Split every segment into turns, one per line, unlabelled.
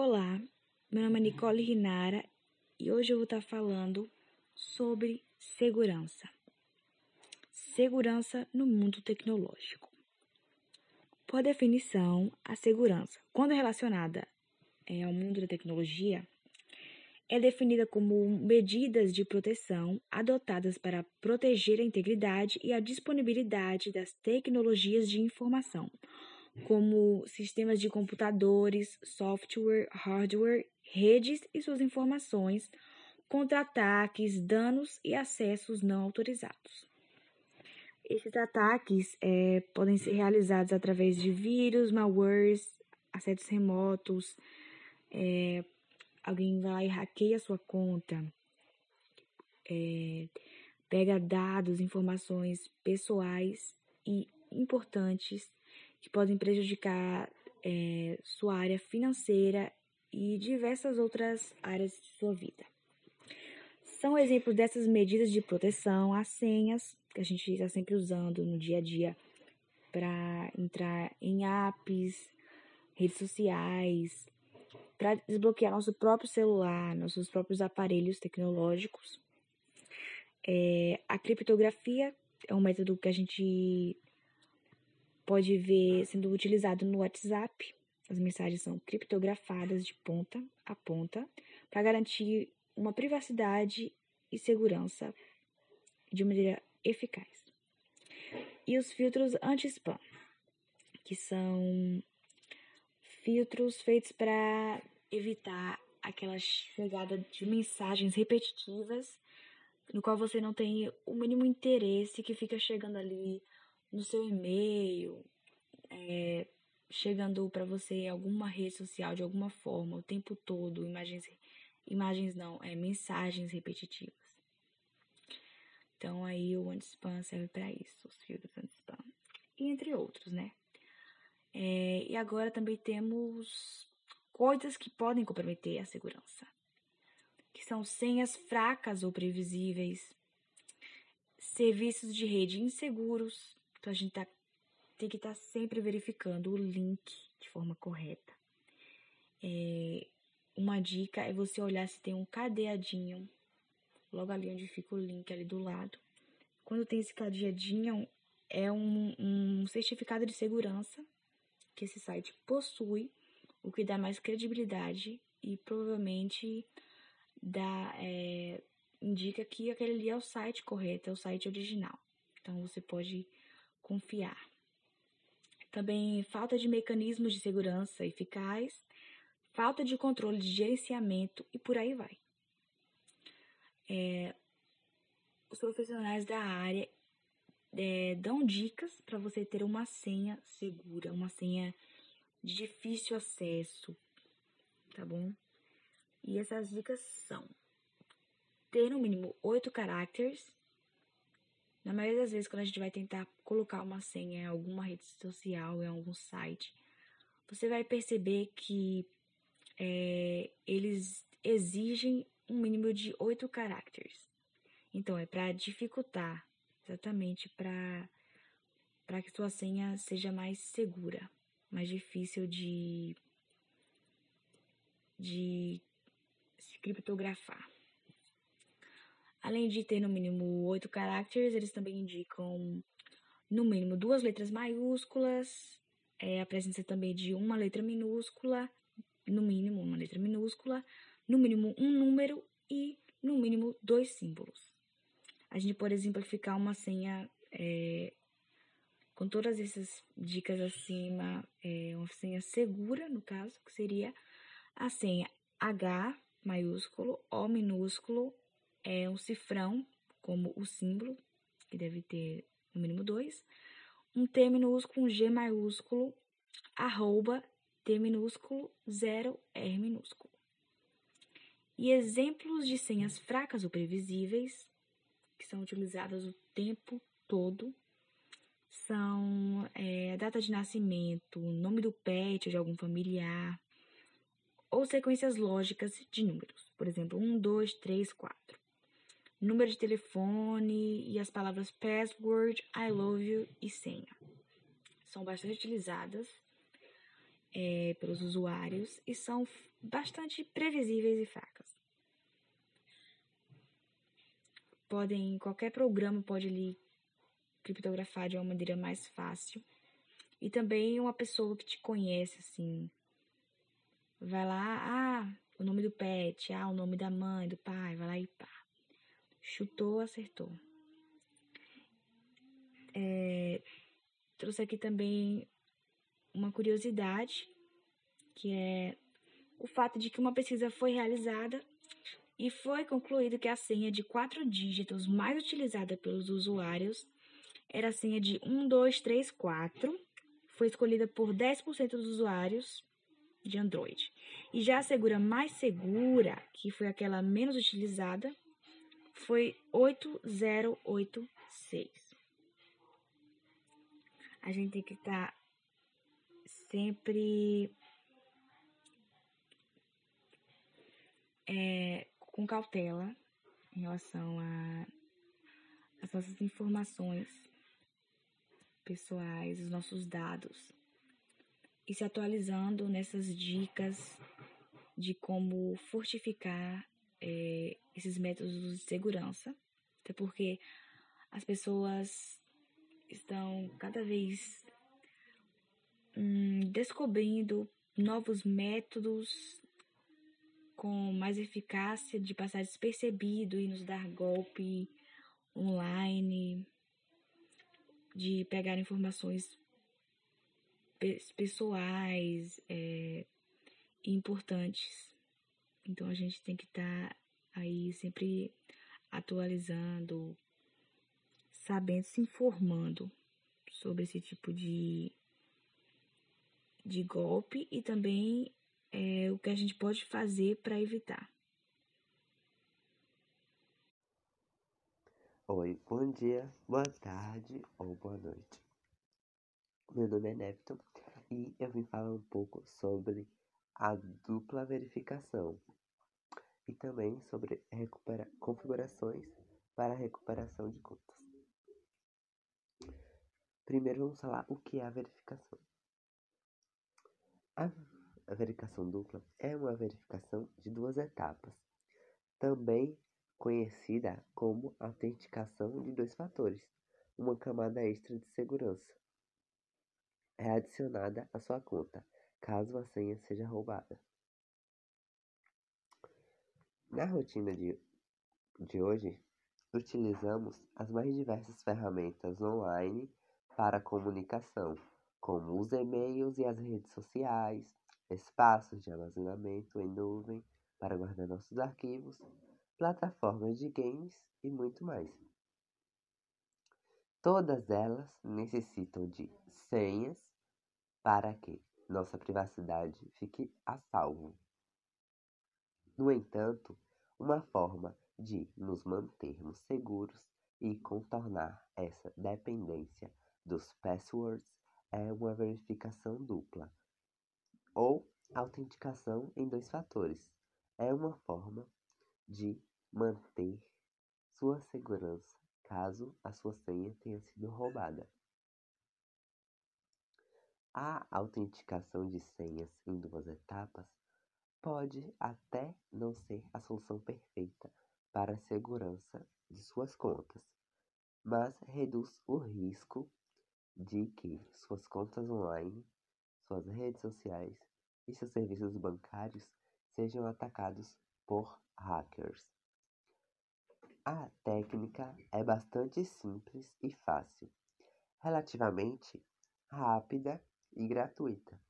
Olá, meu nome é Nicole Rinara e hoje eu vou estar falando sobre segurança. Segurança no mundo tecnológico. Por definição, a segurança, quando relacionada é, ao mundo da tecnologia, é definida como medidas de proteção adotadas para proteger a integridade e a disponibilidade das tecnologias de informação, como sistemas de computadores, software, hardware, redes e suas informações contra ataques, danos e acessos não autorizados. Esses ataques é, podem ser realizados através de vírus, malwares, acessos remotos, é, alguém vai lá e hackeia sua conta, é, pega dados, informações pessoais e importantes que podem prejudicar é, sua área financeira e diversas outras áreas de sua vida. São exemplos dessas medidas de proteção as senhas que a gente está sempre usando no dia a dia para entrar em apps, redes sociais, para desbloquear nosso próprio celular, nossos próprios aparelhos tecnológicos. É, a criptografia é um método que a gente pode ver sendo utilizado no WhatsApp. As mensagens são criptografadas de ponta a ponta para garantir uma privacidade e segurança de maneira eficaz. E os filtros anti-spam, que são filtros feitos para evitar aquela chegada de mensagens repetitivas no qual você não tem o mínimo interesse que fica chegando ali no seu e-mail, é, chegando para você em alguma rede social de alguma forma o tempo todo, imagens, imagens não, é mensagens repetitivas. Então aí o anti-spam serve para isso, os filtros anti-spam. E entre outros, né? É, e agora também temos coisas que podem comprometer a segurança, que são senhas fracas ou previsíveis, serviços de rede inseguros, então a gente tá, tem que estar tá sempre verificando o link de forma correta. É, uma dica é você olhar se tem um cadeadinho logo ali onde fica o link ali do lado. Quando tem esse cadeadinho, é um, um certificado de segurança que esse site possui, o que dá mais credibilidade e provavelmente dá, é, indica que aquele ali é o site correto, é o site original. Então você pode confiar. Também falta de mecanismos de segurança eficaz, falta de controle de gerenciamento e por aí vai. É, os profissionais da área é, dão dicas para você ter uma senha segura, uma senha de difícil acesso, tá bom? E essas dicas são ter no mínimo oito caracteres na maioria das vezes, quando a gente vai tentar colocar uma senha em alguma rede social, em algum site, você vai perceber que é, eles exigem um mínimo de oito caracteres. Então, é para dificultar, exatamente para que sua senha seja mais segura, mais difícil de de se criptografar. Além de ter no mínimo oito caracteres, eles também indicam no mínimo duas letras maiúsculas, é, a presença também de uma letra minúscula, no mínimo uma letra minúscula, no mínimo um número e no mínimo dois símbolos. A gente pode exemplificar uma senha é, com todas essas dicas acima, é uma senha segura, no caso, que seria a senha H maiúsculo, O minúsculo, é um cifrão, como o símbolo, que deve ter no mínimo dois, um T minúsculo, um G maiúsculo, arroba, T minúsculo, zero, R minúsculo. E exemplos de senhas fracas ou previsíveis, que são utilizadas o tempo todo, são é, a data de nascimento, o nome do pet ou de algum familiar, ou sequências lógicas de números, por exemplo, 1, 2, 3, 4 número de telefone e as palavras password, I love you e senha. São bastante utilizadas é, pelos usuários e são bastante previsíveis e fracas. Podem, qualquer programa pode lhe criptografar de uma maneira mais fácil. E também uma pessoa que te conhece, assim, vai lá, ah, o nome do pet, ah, o nome da mãe, do pai, vai lá e pá. Chutou, acertou. É, trouxe aqui também uma curiosidade, que é o fato de que uma pesquisa foi realizada e foi concluído que a senha de quatro dígitos mais utilizada pelos usuários era a senha de 1234, foi escolhida por 10% dos usuários de Android. E já a segura mais segura, que foi aquela menos utilizada, foi 8086. A gente tem que estar tá sempre é, com cautela em relação às nossas informações pessoais, os nossos dados e se atualizando nessas dicas de como fortificar é, esses métodos de segurança, até porque as pessoas estão cada vez hum, descobrindo novos métodos com mais eficácia de passar despercebido e nos dar golpe online, de pegar informações pessoais é, importantes. Então a gente tem que estar tá aí sempre atualizando, sabendo, se informando sobre esse tipo de, de golpe e também é, o que a gente pode fazer para evitar.
Oi, bom dia, boa tarde ou boa noite. Meu nome é Nepton e eu vim falar um pouco sobre a dupla verificação e também sobre configurações para recuperação de contas. Primeiro vamos falar o que é a verificação. A, verificação dupla é uma verificação de duas etapas, também conhecida como autenticação de dois fatores, uma camada extra de segurança. É adicionada à sua conta, caso a senha seja roubada. Na rotina de, de hoje, utilizamos as mais diversas ferramentas online para comunicação, como os e-mails e as redes sociais, espaços de armazenamento em nuvem para guardar nossos arquivos, plataformas de games e muito mais. Todas elas necessitam de senhas para que nossa privacidade fique a salvo. No entanto, uma forma de nos mantermos seguros e contornar essa dependência dos passwords é uma verificação dupla ou autenticação em dois fatores. É uma forma de manter sua segurança caso a sua senha tenha sido roubada. A autenticação de senhas em duas etapas pode até não ser a solução perfeita para a segurança de suas contas, mas reduz o risco de que suas contas online, suas redes sociais e seus serviços bancários sejam atacados por hackers. A técnica é bastante simples e fácil, relativamente rápida e gratuita.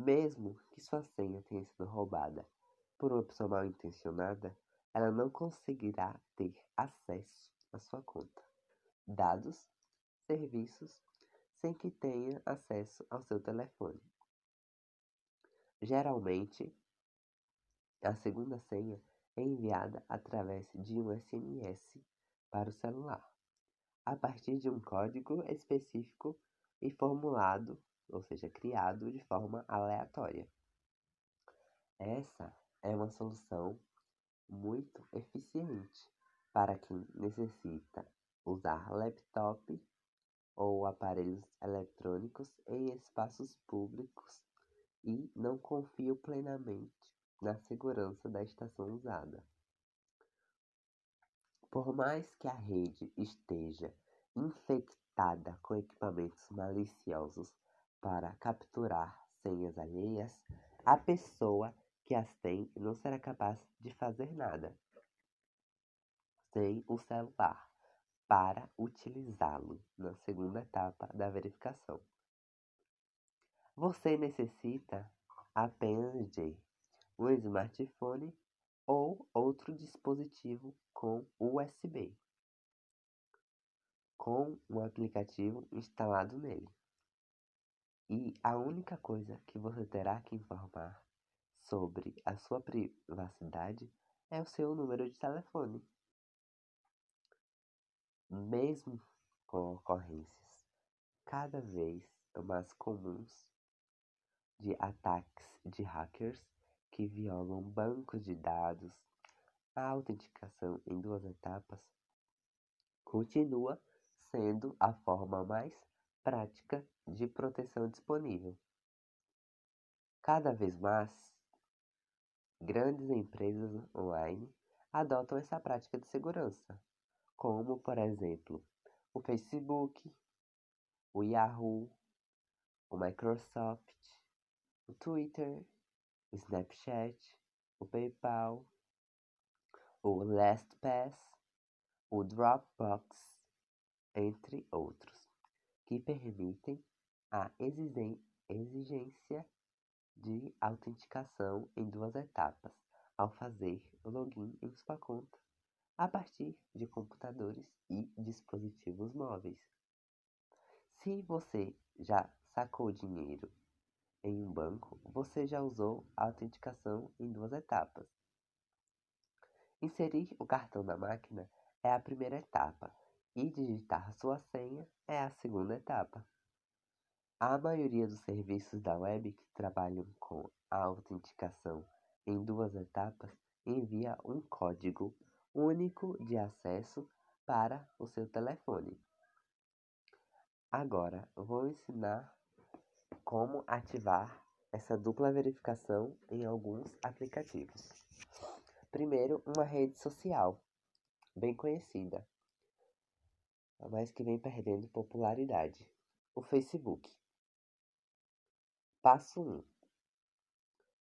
Mesmo que sua senha tenha sido roubada por uma pessoa mal intencionada, ela não conseguirá ter acesso à sua conta, dados serviços sem que tenha acesso ao seu telefone. Geralmente, a segunda senha é enviada através de um SMS para o celular, a partir de um código específico e formulado, ou seja, criado de forma aleatória. Essa é uma solução muito eficiente para quem necessita usar laptop ou aparelhos eletrônicos em espaços públicos e não confio plenamente na segurança da estação usada. Por mais que a rede esteja infectada com equipamentos maliciosos para capturar senhas alheias, a pessoa que as tem não será capaz de fazer nada sem o celular para utilizá-lo na segunda etapa da verificação. Você necessita apenas de um smartphone ou outro dispositivo com USB, com um aplicativo instalado nele. E a única coisa que você terá que informar sobre a sua privacidade é o seu número de telefone. Mesmo com ocorrências cada vez mais comuns de ataques de hackers que violam bancos de dados, a autenticação em duas etapas continua sendo a forma mais prática de proteção disponível. Cada vez mais, grandes empresas online adotam essa prática de segurança, como, por exemplo, o Facebook, o Yahoo, o Microsoft, o Twitter, o Snapchat, o PayPal, o LastPass, o Dropbox, entre outros, que permitem a exigência de autenticação em duas etapas ao fazer login em sua conta a partir de computadores e dispositivos móveis. Se você já sacou dinheiro em um banco, você já usou a autenticação em duas etapas. Inserir o cartão na máquina é a primeira etapa e digitar sua senha é a segunda etapa. A maioria dos serviços da web que trabalham com a autenticação em duas etapas envia um código único de acesso para o seu telefone. Agora vou ensinar como ativar essa dupla verificação em alguns aplicativos. Primeiro, uma rede social bem conhecida, mas que vem perdendo popularidade: o Facebook. Passo 1: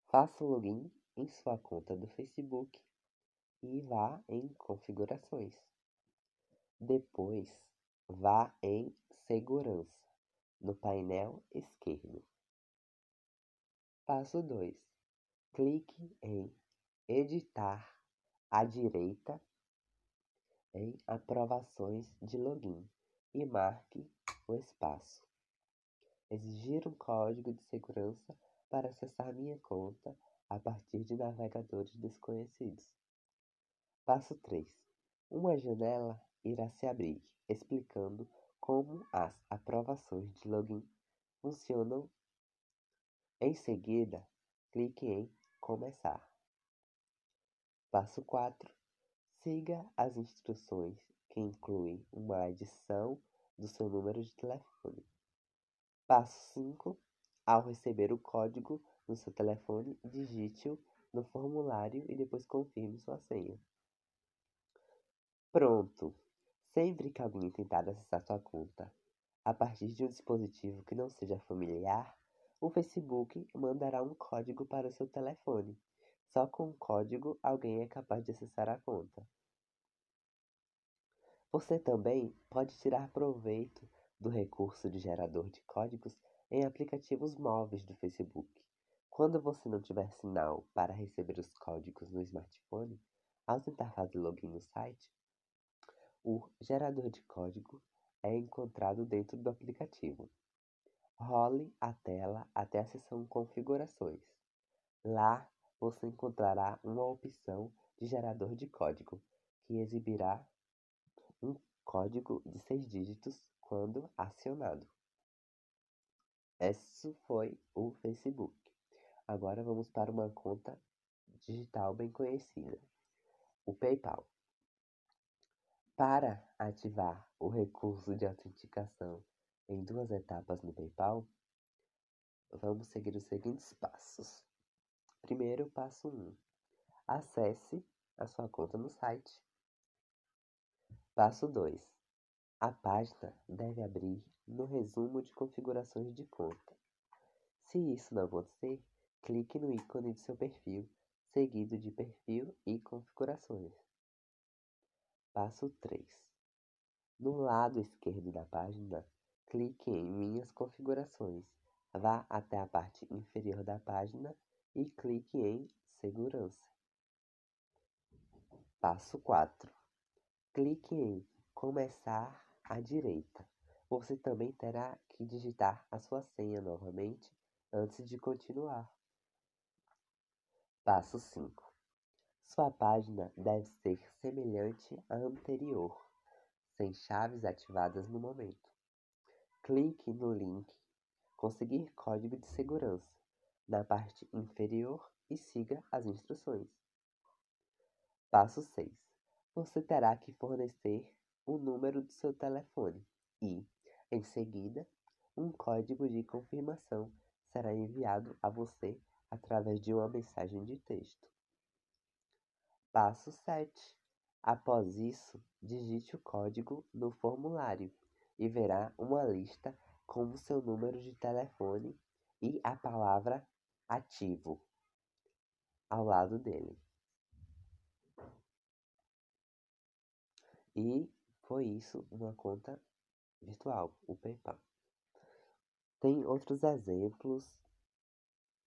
Faça o login em sua conta do Facebook e vá em Configurações. Depois, vá em Segurança no painel esquerdo. Passo 2. Clique em Editar à direita em Aprovações de login e marque o espaço. Exigir um código de segurança para acessar minha conta a partir de navegadores desconhecidos. Passo 3. Uma janela irá se abrir explicando como as aprovações de login funcionam. Em seguida, clique em Começar. Passo 4. Siga as instruções que incluem uma adição do seu número de telefone. Passo 5. Ao receber o código no seu telefone, digite-o no formulário e depois confirme sua senha. Pronto! Sempre que alguém tentar acessar sua conta a partir de um dispositivo que não seja familiar, o Facebook mandará um código para o seu telefone. Só com o código alguém é capaz de acessar a conta. Você também pode tirar proveito do recurso de gerador de códigos em aplicativos móveis do Facebook. Quando você não tiver sinal para receber os códigos no smartphone, ao tentar fazer login no site, o gerador de código é encontrado dentro do aplicativo. Role a tela até a seção Configurações. Lá você encontrará uma opção de gerador de código, que exibirá um código de seis dígitos quando acionado. Esse foi o Facebook. Agora vamos para uma conta digital bem conhecida, o PayPal. Para ativar o recurso de autenticação em duas etapas no PayPal, vamos seguir os seguintes passos. Primeiro, passo 1. Acesse a sua conta no site. Passo 2. A página deve abrir no resumo de configurações de conta. Se isso não acontecer, clique no ícone de seu perfil, seguido de perfil e configurações. Passo 3. No lado esquerdo da página, clique em Minhas configurações. Vá até a parte inferior da página e clique em Segurança. Passo 4. Clique em Começar à direita. Você também terá que digitar a sua senha novamente antes de continuar. Passo 5. Sua página deve ser semelhante à anterior, sem chaves ativadas no momento. Clique no link Conseguir código de segurança na parte inferior e siga as instruções. Passo 6. Você terá que fornecer o número do seu telefone e, em seguida, um código de confirmação será enviado a você através de uma mensagem de texto. Passo 7. Após isso, digite o código no formulário e verá uma lista com o seu número de telefone e a palavra ativo ao lado dele. E foi isso uma conta virtual, o PayPal. Tem outros exemplos.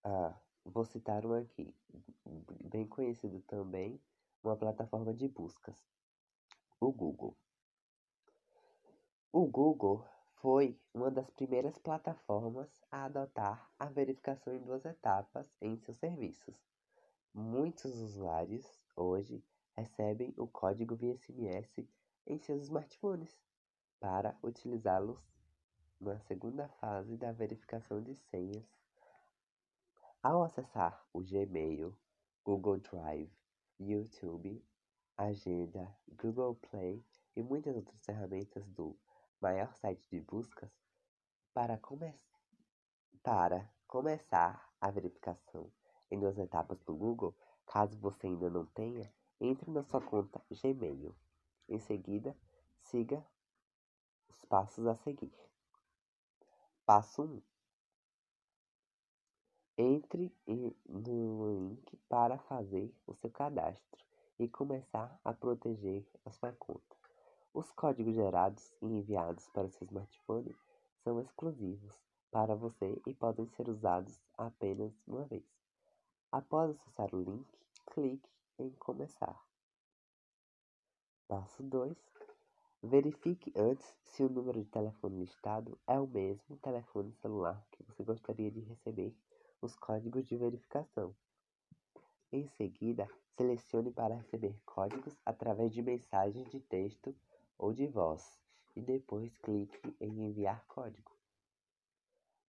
Ah, vou citar um aqui, bem conhecido também, uma plataforma de buscas, o Google. O Google foi uma das primeiras plataformas a adotar a verificação em duas etapas em seus serviços. Muitos usuários hoje recebem o código via SMS em seus smartphones para utilizá-los na segunda fase da verificação de senhas. Ao acessar o Gmail, Google Drive, YouTube, Agenda, Google Play e muitas outras ferramentas do maior site de buscas, para, come para começar a verificação em duas etapas do Google, caso você ainda não tenha, entre na sua conta Gmail. Em seguida, siga os passos a seguir. Passo 1. Entre no link para fazer o seu cadastro e começar a proteger a sua conta. Os códigos gerados e enviados para seu smartphone são exclusivos para você e podem ser usados apenas uma vez. Após acessar o link, clique em Começar. Passo 2. Verifique antes se o número de telefone listado é o mesmo telefone celular que você gostaria de receber os códigos de verificação. Em seguida, selecione para receber códigos através de mensagens de texto ou de voz e depois clique em Enviar código.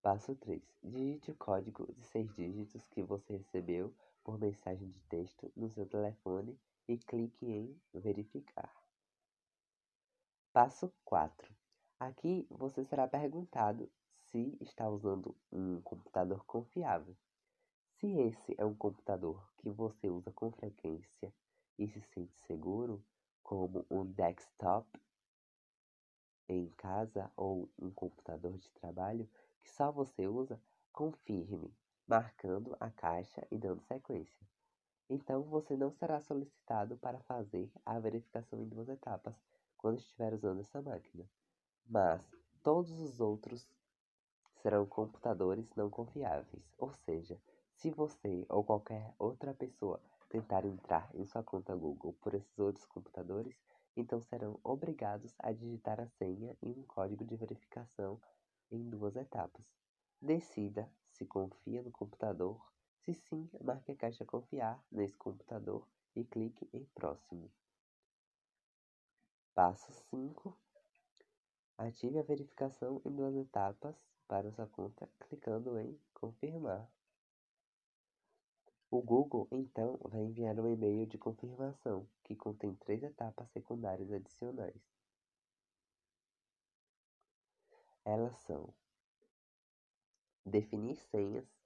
Passo 3. Digite o código de seis dígitos que você recebeu por mensagem de texto no seu telefone e clique em Verificar. Passo 4. Aqui você será perguntado se está usando um computador confiável. Se esse é um computador que você usa com frequência e se sente seguro, como um desktop em casa ou um computador de trabalho que só você usa, confirme, marcando a caixa e dando sequência. Então você não será solicitado para fazer a verificação em duas etapas quando estiver usando essa máquina. Mas todos os outros serão computadores não confiáveis, ou seja, se você ou qualquer outra pessoa tentar entrar em sua conta Google por esses outros computadores, então serão obrigados a digitar a senha e um código de verificação em duas etapas. Decida se confia no computador. Se sim, marque a caixa confiar nesse computador e clique em próximo. Passo 5. Ative a verificação em duas etapas para sua conta clicando em confirmar. O Google então vai enviar um e-mail de confirmação que contém três etapas secundárias adicionais. Elas são: definir senhas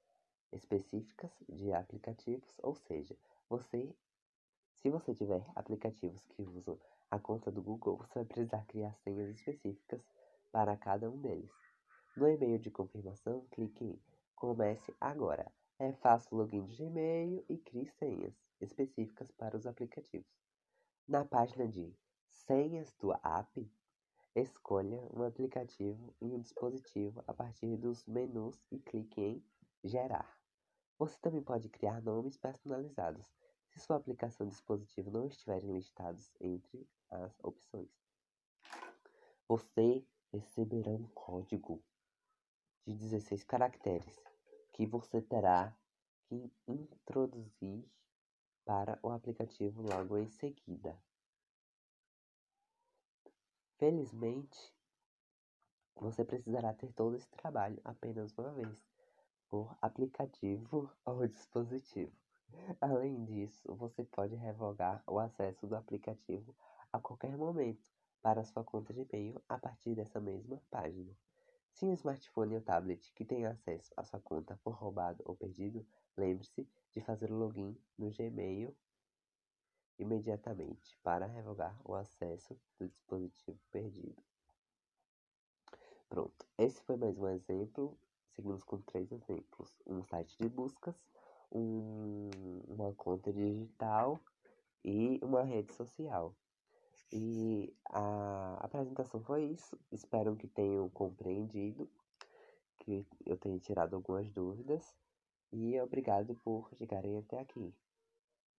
específicas de aplicativos, ou seja, você, se você tiver aplicativos que usam a conta do Google, você vai precisar criar senhas específicas para cada um deles. No e-mail de confirmação, clique em Comece agora. É fácil o login de Gmail e crie senhas específicas para os aplicativos. Na página de Senhas do app, escolha um aplicativo e um dispositivo a partir dos menus e clique em Gerar. Você também pode criar nomes personalizados, se sua aplicação e dispositivo não estiverem listados entre as opções. Você receberá um código de 16 caracteres que você terá que introduzir para o aplicativo logo em seguida. Felizmente, você precisará ter todo esse trabalho apenas uma vez, por aplicativo ou dispositivo. Além disso, você pode revogar o acesso do aplicativo a qualquer momento para sua conta de e-mail a partir dessa mesma página. Se um smartphone ou tablet que tem acesso à sua conta for roubado ou perdido, lembre-se de fazer o login no Gmail imediatamente para revogar o acesso do dispositivo perdido. Pronto, esse foi mais um exemplo. Seguimos com três exemplos: um site de buscas, um, uma conta digital e uma rede social. E a apresentação foi isso. Espero que tenham compreendido, que eu tenha tirado algumas dúvidas. E obrigado por chegarem até aqui.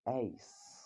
É isso.